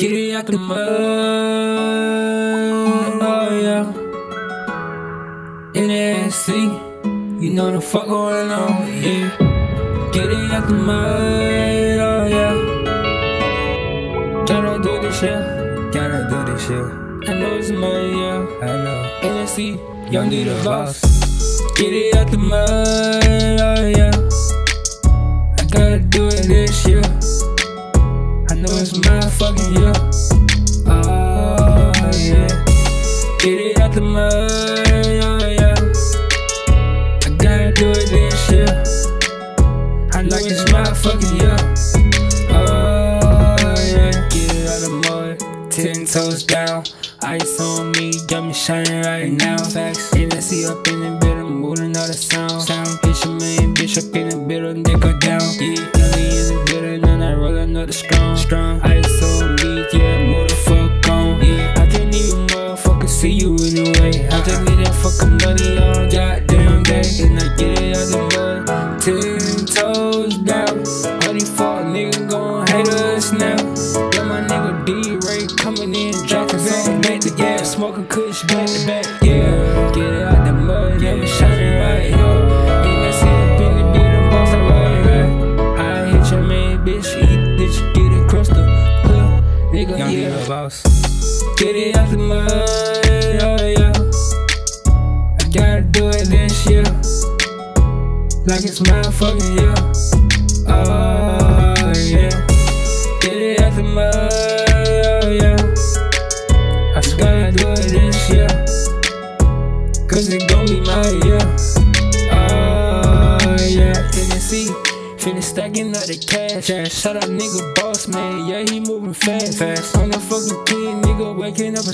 Get it out the mud, oh yeah. NSC, you know the fuck going on, yeah. Get it out the mud, oh yeah. Gotta do this, shit, Gotta do this, shit. I know it's money, yeah. I know. NSC, young need a boss. Get it out the mud, oh yeah. I gotta do it this year. Fucking year. Oh yeah. Get it out the mud, oh yeah. I gotta do it this year. I know it's my fucking year. Oh yeah. Get it out the mud, ten toes down. Ice on me, got me shining right now. Facts, NSC up in the building, moving all the sound. Sound, bitch, your main bitch up in the building, they go down. Yeah, Nelly in the building, and I roll another strong. Strong, Fast on the fucking king, nigga waking up a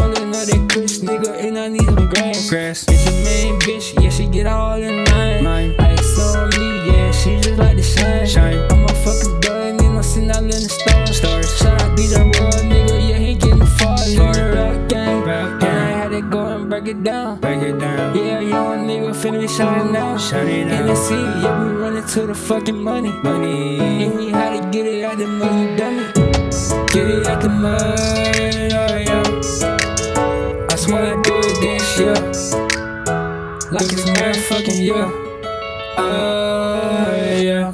rolling up that kush, nigga, and I need some grass. Grass. It's your main bitch, yeah she get all in line. Mine. Ice on me, yeah she just like to shine. Shine. I'm a fucking done, and I'm sitting out in the stars. Stars. Shout out DJ World, nigga, yeah he getting far. The rap game, rap game. And I had to go and break it down. Break it down. Yeah, young nigga finna shine now. Shine it out. In the sea, yeah we running to the fucking money. Money. And we had to get it out the you. Get mud, oh yeah. I swear I do it this year. Like it's my fucking year. Oh yeah.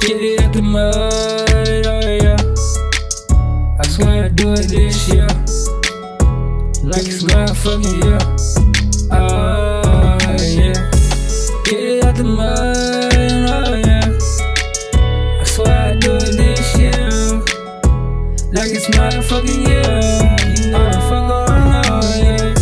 Get it out the mud, oh. I swear I do it this year. Like it's my fucking year. Like it's my fucking year. You know the fuck going on, yeah.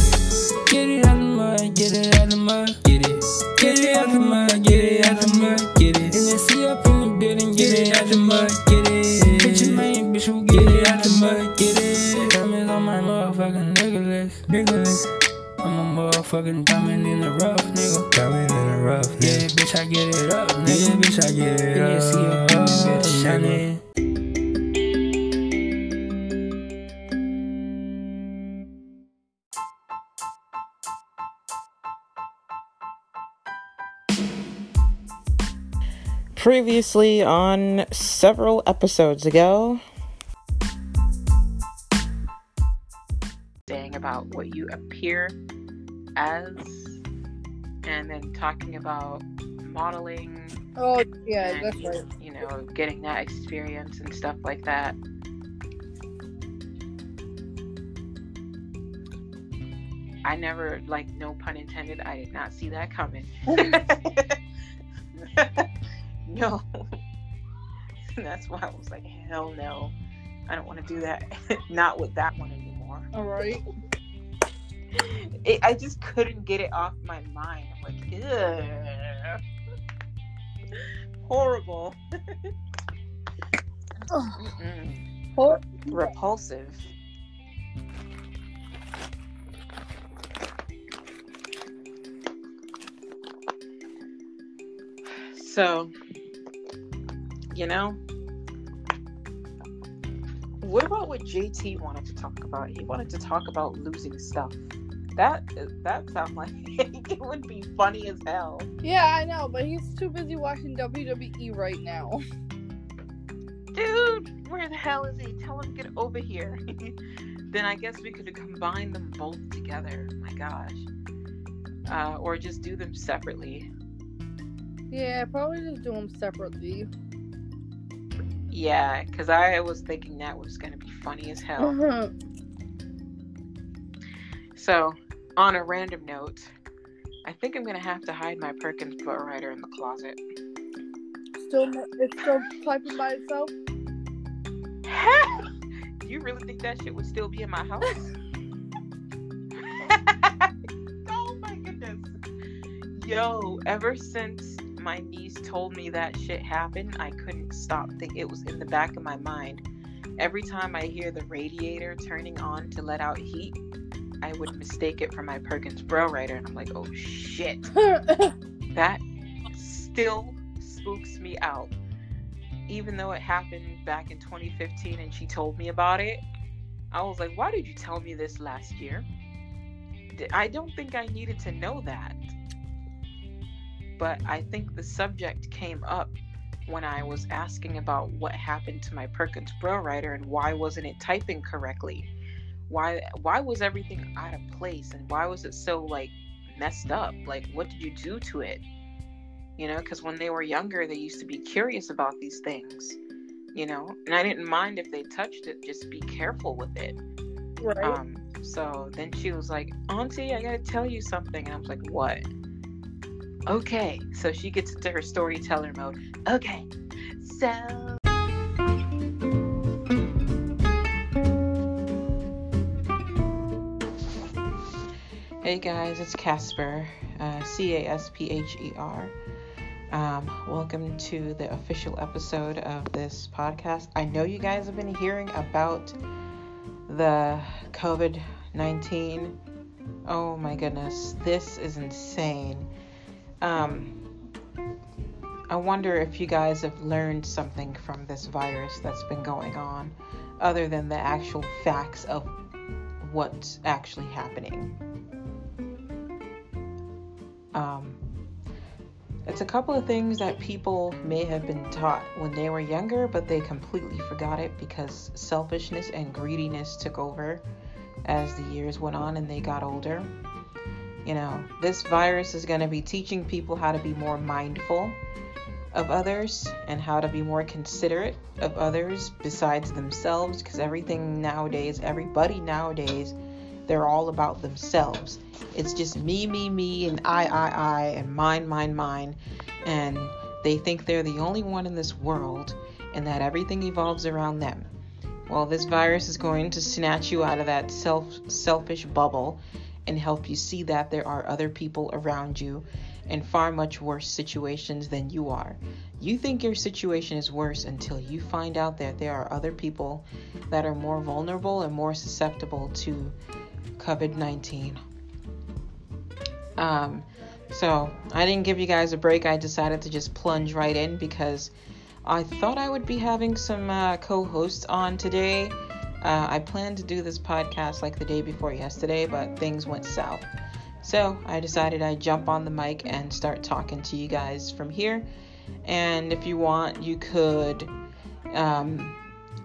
Get it out the mud, get it out the mud, get it. Get it out the mud, get it out the mud, get it. And then see up in the building, get it out the mud, get it. Bitch, your main bitch, who get it out the mud, get it. Diamonds on my motherfucking nigga nigga I'm a motherfucking diamond in the rough, nigga. Diamond in the rough, nigga. Yeah, bitch, I get it up, nigga. Yeah, bitch, I get it up. Yeah, see up in the building, shining. Previously on several episodes ago, saying about what you appear as, and then talking about modeling. Oh yeah, and, that's right. You know, getting that experience and stuff like that. I never, like, no pun intended, I did not see that coming. no. and That's why I was like, hell no. I don't want to do that. not with that one anymore. All right. It, I just couldn't get it off my mind. I'm like, ugh. Horrible. Hor- Repulsive. So, you know, what about what JT wanted to talk about? He wanted to talk about losing stuff. That that sounds like it would be funny as hell. Yeah, I know, but he's too busy watching WWE right now. Dude, where the hell is he? Tell him get over here. then I guess we could combine them both together. My gosh. Uh, or just do them separately. Yeah, probably just do them separately. Yeah, because I was thinking that was going to be funny as hell. Mm-hmm. so, on a random note, I think I'm going to have to hide my Perkins Brailler in the closet. Still, it's still typing by itself. Do you really think that shit would still be in my house? oh my goodness. Yo, ever since my niece told me that shit happened, I couldn't stop thinking it was in the back of my mind. Every time I hear the radiator turning on to let out heat, I would mistake it for my Perkins Brailler, and I'm like, oh shit. that still spooks me out. Even though it happened back in 2015 and she told me about it, I was like, why did you tell me this last year? I don't think I needed to know that. But I think the subject came up when I was asking about what happened to my Perkins Brailler and why wasn't it typing correctly? Why why was everything out of place and why was it so like messed up? Like what did you do to it? You know, because when they were younger, they used to be curious about these things. You know, and I didn't mind if they touched it. Just be careful with it. right. Um, so then she was like, Auntie, I gotta tell you something. And I was like, What? Okay. So she gets into her storyteller mode. Okay. So. Hey guys, it's Caspher, uh, C A S P H E R. Um, welcome to the official episode of this podcast. I know you guys have been hearing about the COVID 19. Oh my goodness, this is insane. Um, I wonder if you guys have learned something from this virus that's been going on, other than the actual facts of what's actually happening. Um, it's a couple of things that people may have been taught when they were younger, but they completely forgot it because selfishness and greediness took over as the years went on and they got older. You know, this virus is going to be teaching people how to be more mindful of others and how to be more considerate of others besides themselves because everything nowadays, everybody nowadays, they're all about themselves. It's just me, me, me, and I, I, I, and mine, mine, mine. And they think they're the only one in this world and that everything evolves around them. Well, this virus is going to snatch you out of that self selfish bubble and help you see that there are other people around you in far much worse situations than you are. You think your situation is worse until you find out that there are other people that are more vulnerable and more susceptible to COVID 19. Um, so I didn't give you guys a break. I decided to just plunge right in because I thought I would be having some uh, co hosts on today. Uh, I planned to do this podcast like the day before yesterday, but things went south. So I decided I'd jump on the mic and start talking to you guys from here. And if you want, you could, um,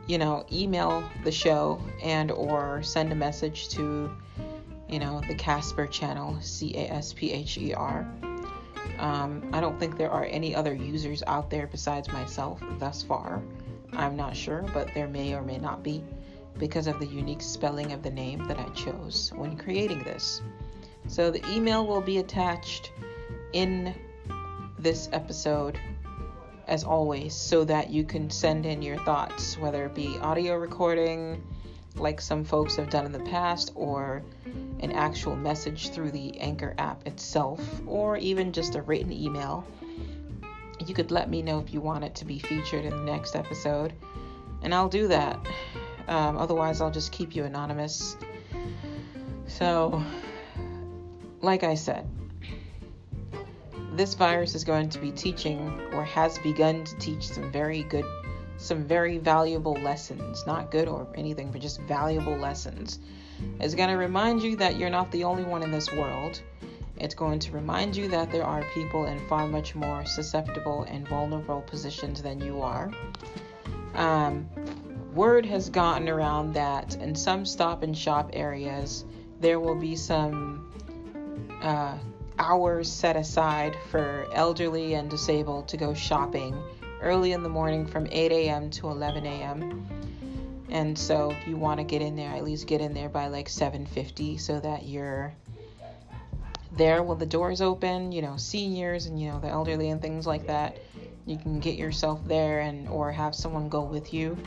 you know, email the show and or send a message to, you know, the Caspher channel, C A S P H E R. Um, I don't think there are any other users out there besides myself thus far. I'm not sure, but there may or may not be because of the unique spelling of the name that I chose when creating this. So the email will be attached in this episode as always so that you can send in your thoughts, whether it be audio recording like some folks have done in the past or an actual message through the Anchor app itself or even just a written email. You could let me know if you want it to be featured in the next episode, and I'll do that. Um, otherwise, I'll just keep you anonymous. So, like I said, this virus is going to be teaching or has begun to teach some very good, some very valuable lessons. Not good or anything, but just valuable lessons. It's going to remind you that you're not the only one in this world. It's going to remind you that there are people in far much more susceptible and vulnerable positions than you are. Um, word has gotten around that in some Stop and Shop areas, there will be some uh, hours set aside for elderly and disabled to go shopping early in the morning from 8 a.m. to 11 a.m. And so if you want to get in there, at least get in there by like 7:50 so that you're there when the doors open, you know, seniors and you know the elderly and things like that. You can get yourself there and or have someone go with you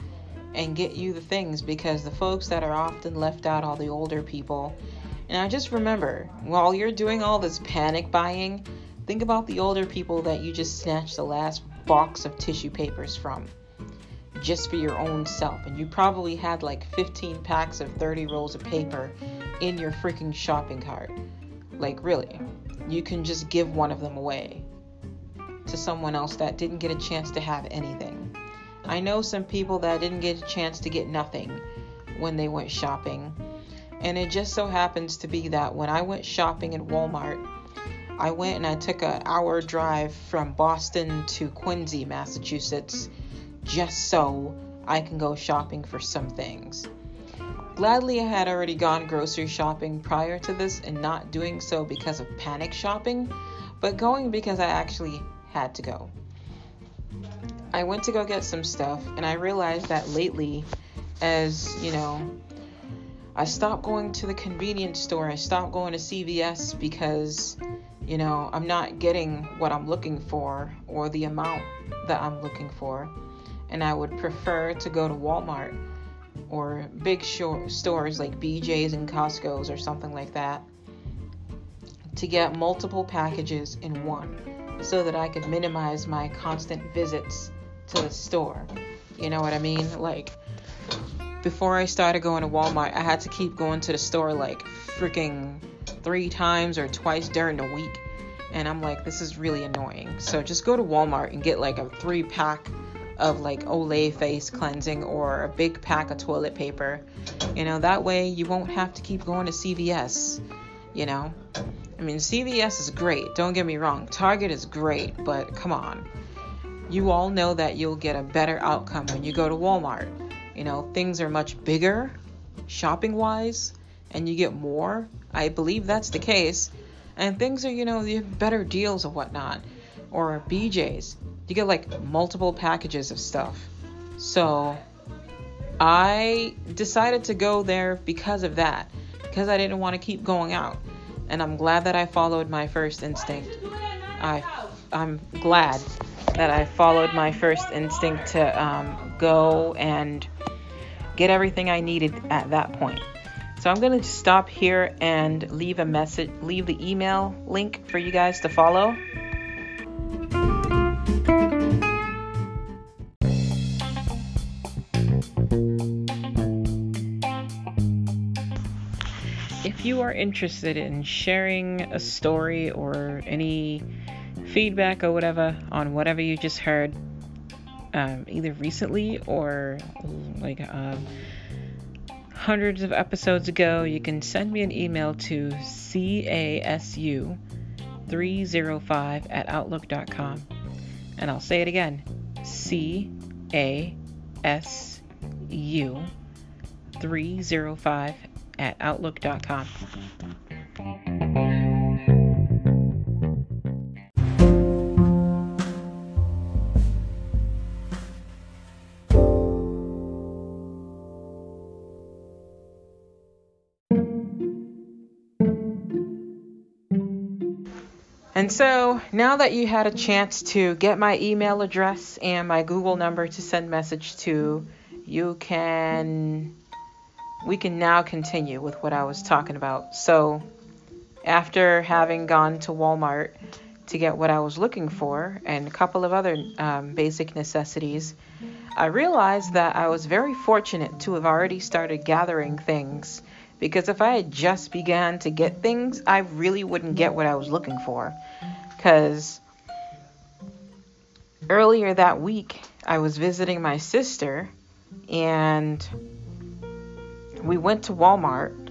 and get you the things because the folks that are often left out all the older people. And I just remember, while you're doing all this panic buying, think about the older people that you just snatched the last box of tissue papers from just for your own self. And you probably had like 15 packs of 30 rolls of paper in your freaking shopping cart. Like, really, you can just give one of them away to someone else that didn't get a chance to have anything. I know some people that didn't get a chance to get nothing when they went shopping. And it just so happens to be that when I went shopping at Walmart, I went and I took an hour drive from Boston to Quincy, Massachusetts, just so I can go shopping for some things. Gladly, I had already gone grocery shopping prior to this and not doing so because of panic shopping, but going because I actually had to go. I went to go get some stuff and I realized that lately, as you know, I stopped going to the convenience store, I stopped going to CVS because, you know, I'm not getting what I'm looking for or the amount that I'm looking for. And I would prefer to go to Walmart or big stores like BJ's and Costco's or something like that to get multiple packages in one so that I could minimize my constant visits to the store. You know what I mean? Like, before I started going to Walmart, I had to keep going to the store like freaking three times or twice during the week. And I'm like, this is really annoying. So just go to Walmart and get like a three pack of like Olay face cleansing or a big pack of toilet paper. You know, that way you won't have to keep going to CVS. You know, I mean, CVS is great, don't get me wrong. Target is great, but come on. You all know that you'll get a better outcome when you go to Walmart. You know, things are much bigger, shopping wise, and you get more. I believe that's the case. And things are, you know, you have better deals or whatnot. Or BJ's you get like multiple packages of stuff. So I decided to go there because of that, because I didn't want to keep going out. And I'm glad that I followed my first instinct. I, I'm glad that I followed my first instinct to um, go and get everything I needed at that point. So I'm going to stop here and leave a message, leave the email link for you guys to follow. If you are interested in sharing a story or any feedback or whatever on whatever you just heard, um, either recently or like um, hundreds of episodes ago, you can send me an email to casu305 at outlook.com. And I'll say it again C A S U 305 at outlook.com. And so now that you had a chance to get my email address and my Google number to send message to, you can we can now continue with what I was talking about. So, after having gone to Walmart to get what I was looking for and a couple of other um, basic necessities, I realized that I was very fortunate to have already started gathering things because if I had just began to get things, I really wouldn't get what I was looking for. Because earlier that week, I was visiting my sister and we went to Walmart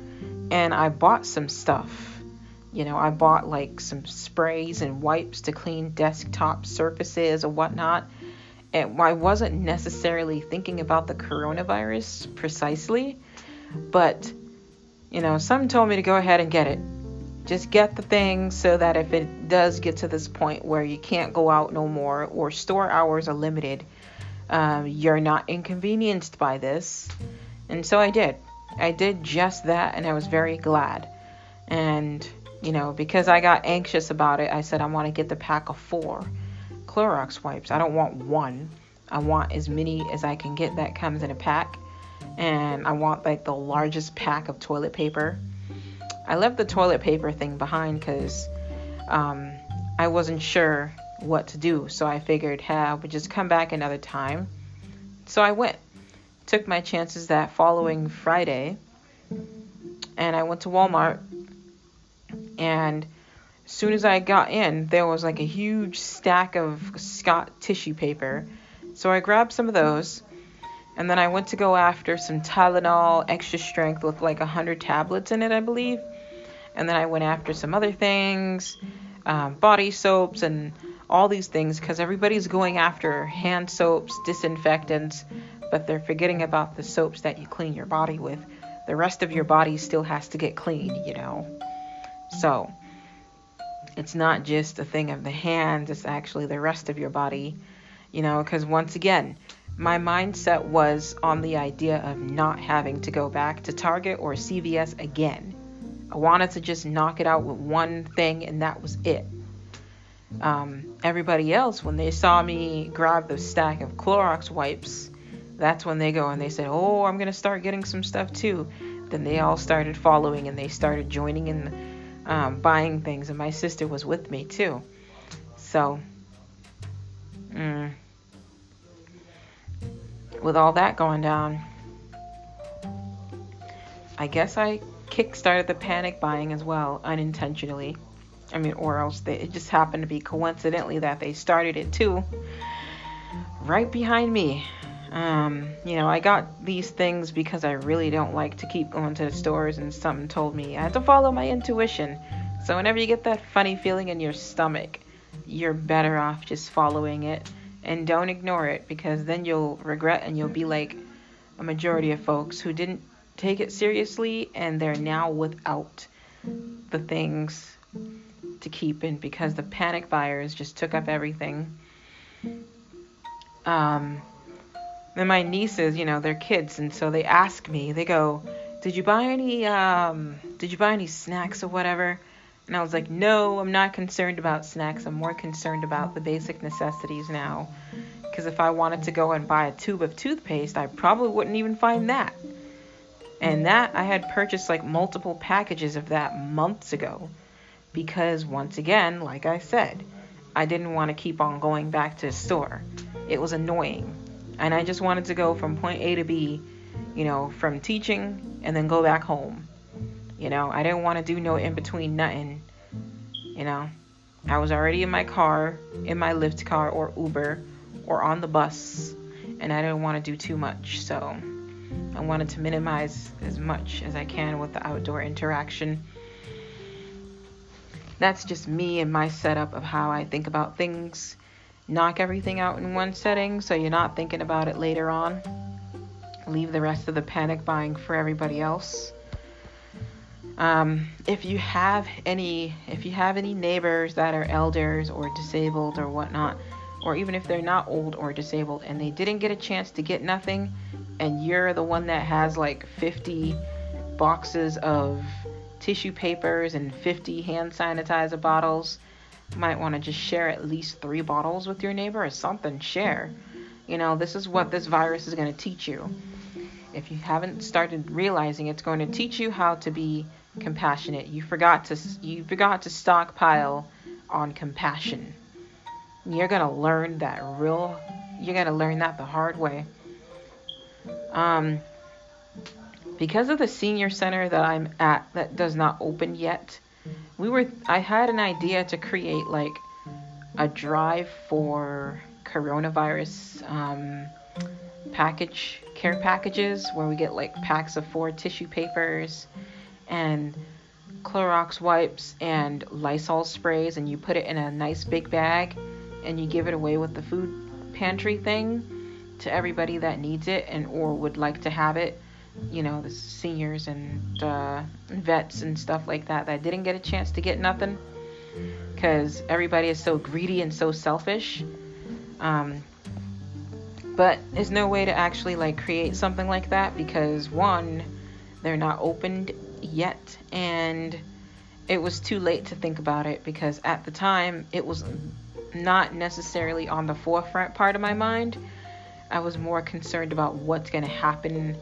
and I bought some stuff. You know, I bought like some sprays and wipes to clean desktop surfaces or whatnot. And I wasn't necessarily thinking about the coronavirus precisely, but you know, some told me to go ahead and get it. Just get the thing so that if it does get to this point where you can't go out no more or store hours are limited, um, you're not inconvenienced by this. And so I did. I did just that, and I was very glad. And, you know, because I got anxious about it, I said I want to get the pack of four Clorox wipes. I don't want one. I want as many as I can get that comes in a pack. And I want like the largest pack of toilet paper. I left the toilet paper thing behind because um, I wasn't sure what to do. So I figured, hey, I would just come back another time. So I went. Took my chances that following Friday. And I went to Walmart. And as soon as I got in, there was like a huge stack of Scott tissue paper. So I grabbed some of those. And then I went to go after some Tylenol extra strength with like 100 tablets in it, I believe. And then I went after some other things, um, body soaps, and all these things because everybody's going after hand soaps, disinfectants, but they're forgetting about the soaps that you clean your body with. The rest of your body still has to get clean, you know. So, it's not just a thing of the hands, it's actually the rest of your body, you know, because once again, my mindset was on the idea of not having to go back to Target or CVS again. I wanted to just knock it out with one thing, and that was it um, everybody else, when they saw me grab the stack of Clorox wipes, that's when they go and they say, Oh, I'm going to start getting some stuff too. Then they all started following and they started joining in, um, buying things. And my sister was with me too. So, mm, with all that going down, I guess I kick-started the panic buying as well, unintentionally. I mean, or else they, it just happened to be coincidentally that they started it too, right behind me. Um, you know, I got these things because I really don't like to keep going to the stores, and something told me I had to follow my intuition. So whenever you get that funny feeling in your stomach, you're better off just following it and don't ignore it because then you'll regret and you'll be like a majority of folks who didn't take it seriously and they're now without the things to keep in because the panic buyers just took up everything. Um, and my nieces, you know, they're kids, and so they ask me, they go, "Did you buy any? Um, did you buy any snacks or whatever?" And I was like, "No, I'm not concerned about snacks. I'm more concerned about the basic necessities now." Because if I wanted to go and buy a tube of toothpaste, I probably wouldn't even find that. And that I had purchased like multiple packages of that months ago because once again, like I said, I didn't want to keep on going back to the store. It was annoying. And I just wanted to go from point A to B, you know, from teaching and then go back home. You know, I didn't want to do no in between nothing. You know, I was already in my car, in my Lyft car or Uber or on the bus, and I didn't want to do too much. So I wanted to minimize as much as I can with the outdoor interaction that's just me and my setup of how I think about things. Knock everything out in one setting so you're not thinking about it later on. Leave the rest of the panic buying for everybody else. Um, if you have any, if you have any neighbors that are elders or disabled or whatnot, or even if they're not old or disabled and they didn't get a chance to get nothing, and you're the one that has like 50 boxes of tissue papers and 50 hand sanitizer bottles. Might want to just share at least three bottles with your neighbor or something. Share. You know, this is what this virus is going to teach you. If you haven't started realizing it's going to teach you how to be compassionate. You forgot to you forgot to stockpile on compassion. You're to learn that real you're to learn that the hard way. Um because of the senior center that I'm at that does not open yet, we were I had an idea to create like a drive for coronavirus um, package care packages where we get like packs of four tissue papers and Clorox wipes and Lysol sprays and you put it in a nice big bag and you give it away with the food pantry thing to everybody that needs it and or would like to have it. You know, the seniors and uh, vets and stuff like that that didn't get a chance to get nothing because everybody is so greedy and so selfish. Um, but there's no way to actually like create something like that because one, they're not opened yet, and it was too late to think about it because at the time it was not necessarily on the forefront part of my mind. I was more concerned about what's going to happen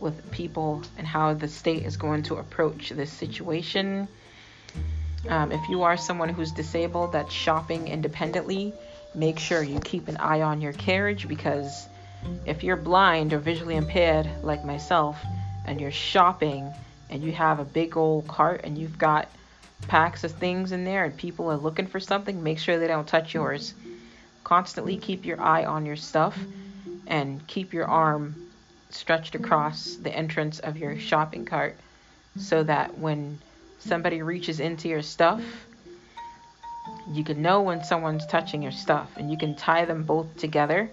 with people and how the state is going to approach this situation. Um, if you are someone who's disabled that's shopping independently, make sure you keep an eye on your carriage because if you're blind or visually impaired like myself and you're shopping and you have a big old cart and you've got packs of things in there and people are looking for something, make sure they don't touch yours. Constantly keep your eye on your stuff and keep your arm stretched across the entrance of your shopping cart so that when somebody reaches into your stuff, you can know when someone's touching your stuff and you can tie them both together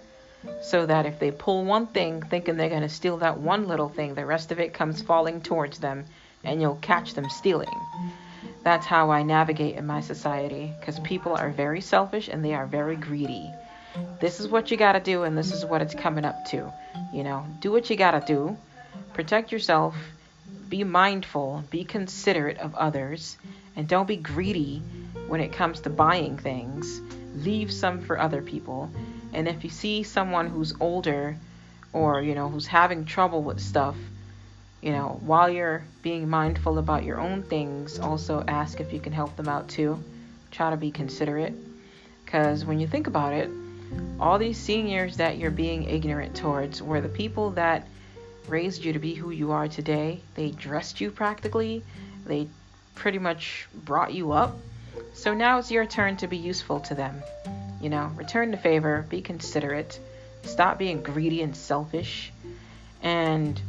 so that if they pull one thing thinking they're going to steal that one little thing, the rest of it comes falling towards them and you'll catch them stealing. That's how I navigate in my society because people are very selfish and they are very greedy. This is what you got to do and this is what it's coming up to. You know, do what you got to do. Protect yourself. Be mindful, be considerate of others, and don't be greedy when it comes to buying things. Leave some for other people. And if you see someone who's older or, you know, who's having trouble with stuff, you know, while you're being mindful about your own things, also ask if you can help them out too. Try to be considerate. Because when you think about it, all these seniors that you're being ignorant towards were the people that raised you to be who you are today. They dressed you practically, they pretty much brought you up. So now it's your turn to be useful to them. You know, return the favor, be considerate, stop being greedy and selfish, and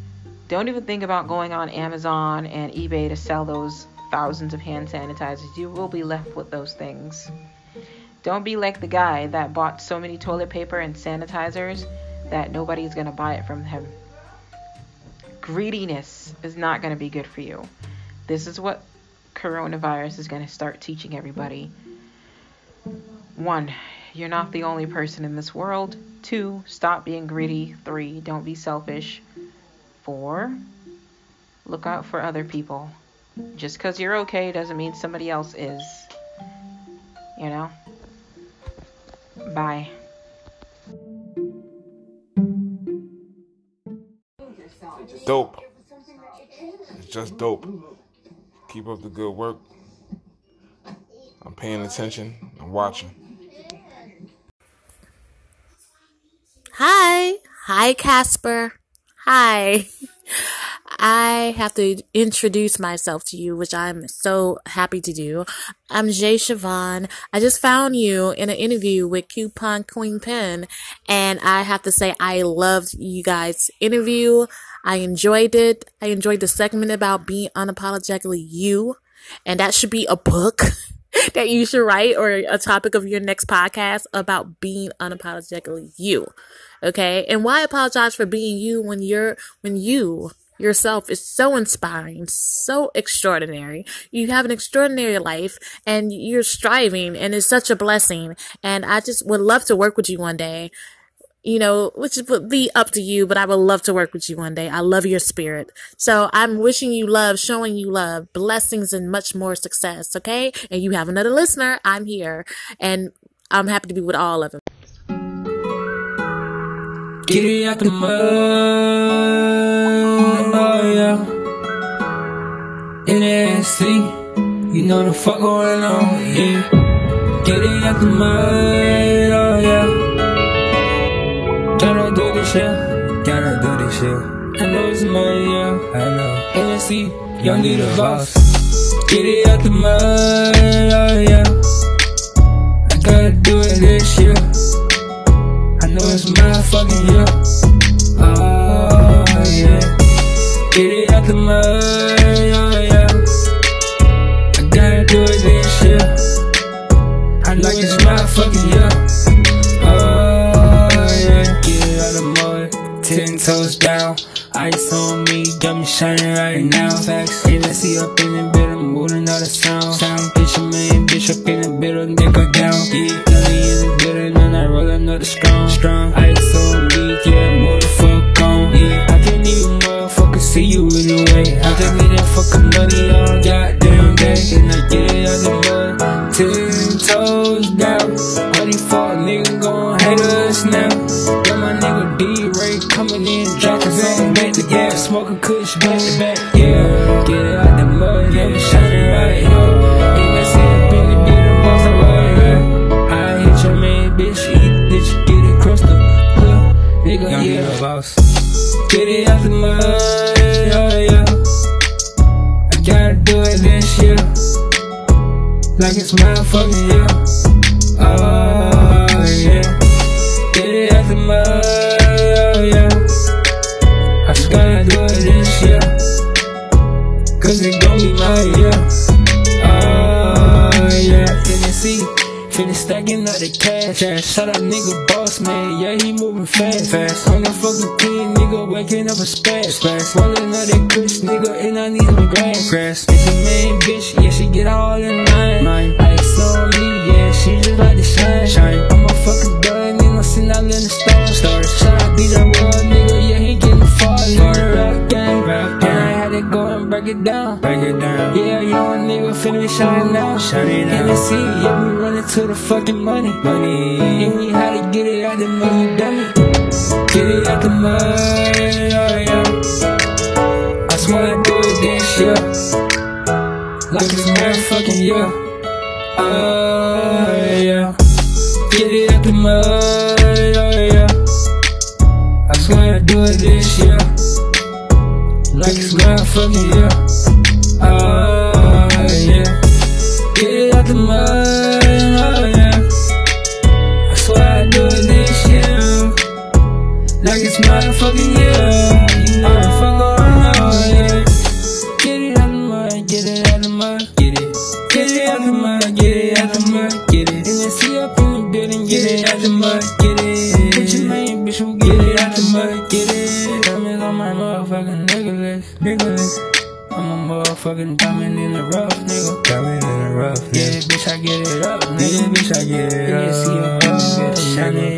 don't even think about going on Amazon and eBay to sell those thousands of hand sanitizers. You will be left with those things. Don't be like the guy that bought so many toilet paper and sanitizers that nobody's going to buy it from him. Greediness is not going to be good for you. This is what coronavirus is going to start teaching everybody. One, you're not the only person in this world. Two, stop being greedy. Three, don't be selfish. Four, look out for other people. Just because you're okay doesn't mean somebody else is. You know? Bye. Dope. It's just dope. Keep up the good work. I'm paying attention. I'm watching. Hi. Hi, Caspher. Hi. I have to introduce myself to you, which I'm so happy to do. I'm Jay Siobhan. I just found you in an interview with Coupon Queen Pen, and I have to say I loved you guys' interview. I enjoyed it. I enjoyed the segment about being unapologetically you, and that should be a book. that you should write or a topic of your next podcast about being unapologetically you. Okay. And why apologize for being you when you're, when you yourself is so inspiring, so extraordinary. You have an extraordinary life and you're striving and it's such a blessing. And I just would love to work with you one day. You know, which would be up to you, but I would love to work with you one day. I love your spirit. So I'm wishing you love, showing you love, blessings and much more success. Okay. And you have another listener. I'm here and I'm happy to be with all of them. The oh yeah. In the city, you know the fuck going on, yeah. The oh yeah. Gotta do this shit, gotta do this shit. I know it's money, yeah, I know. NSC, young need a boss. The oh yeah. I gotta do it this year. I know fucking year. Oh yeah. Get it out the mud, oh yeah. I gotta do it this year. I know it's my fucking year. Oh toes down. Ice on me, got me shining right now. Facts, and I see up in the bed, I'm moving out of sound. Sound, bitch, I'm in, bitch, up in the bed, nigga down. Yeah, strong. Strong, ice it's my fucking year. Oh yeah. Get it out the mud, oh yeah. I just gotta do it this year. Cause it gon' be. Oh yeah. Finish stacking up the cash. Shout out nigga boss man, yeah he moving fast. Fast. On the fucking clean nigga waking up a splash. Splash. Rolling out that kush nigga and I need some grass. Grass. It's a main bitch, yeah she get all in line. Mine. On me, yeah she just like to shine. Shine. I'm a fucking and I'm sitting out in the stars. Stars. Shout out be that world nigga, yeah he getting far. The rap game, rap. And I had to go and break it down. Break it down. Yeah, you know a nigga finna be shining out. Shining out. Hennessy, yeah we running to the fucking money. Money. And we had to get it out the you dummy. Get it out the mud, oh yeah. I swear I do it this year. Like it's my fucking year. Oh yeah. Get it out the mud, oh yeah. I swear I do it this year. Like it's my fucking year. Oh yeah. Get it out the mud, oh yeah. I swear I do it this year. Like it's my fucking year. Bitch, I get it up, bitch, I get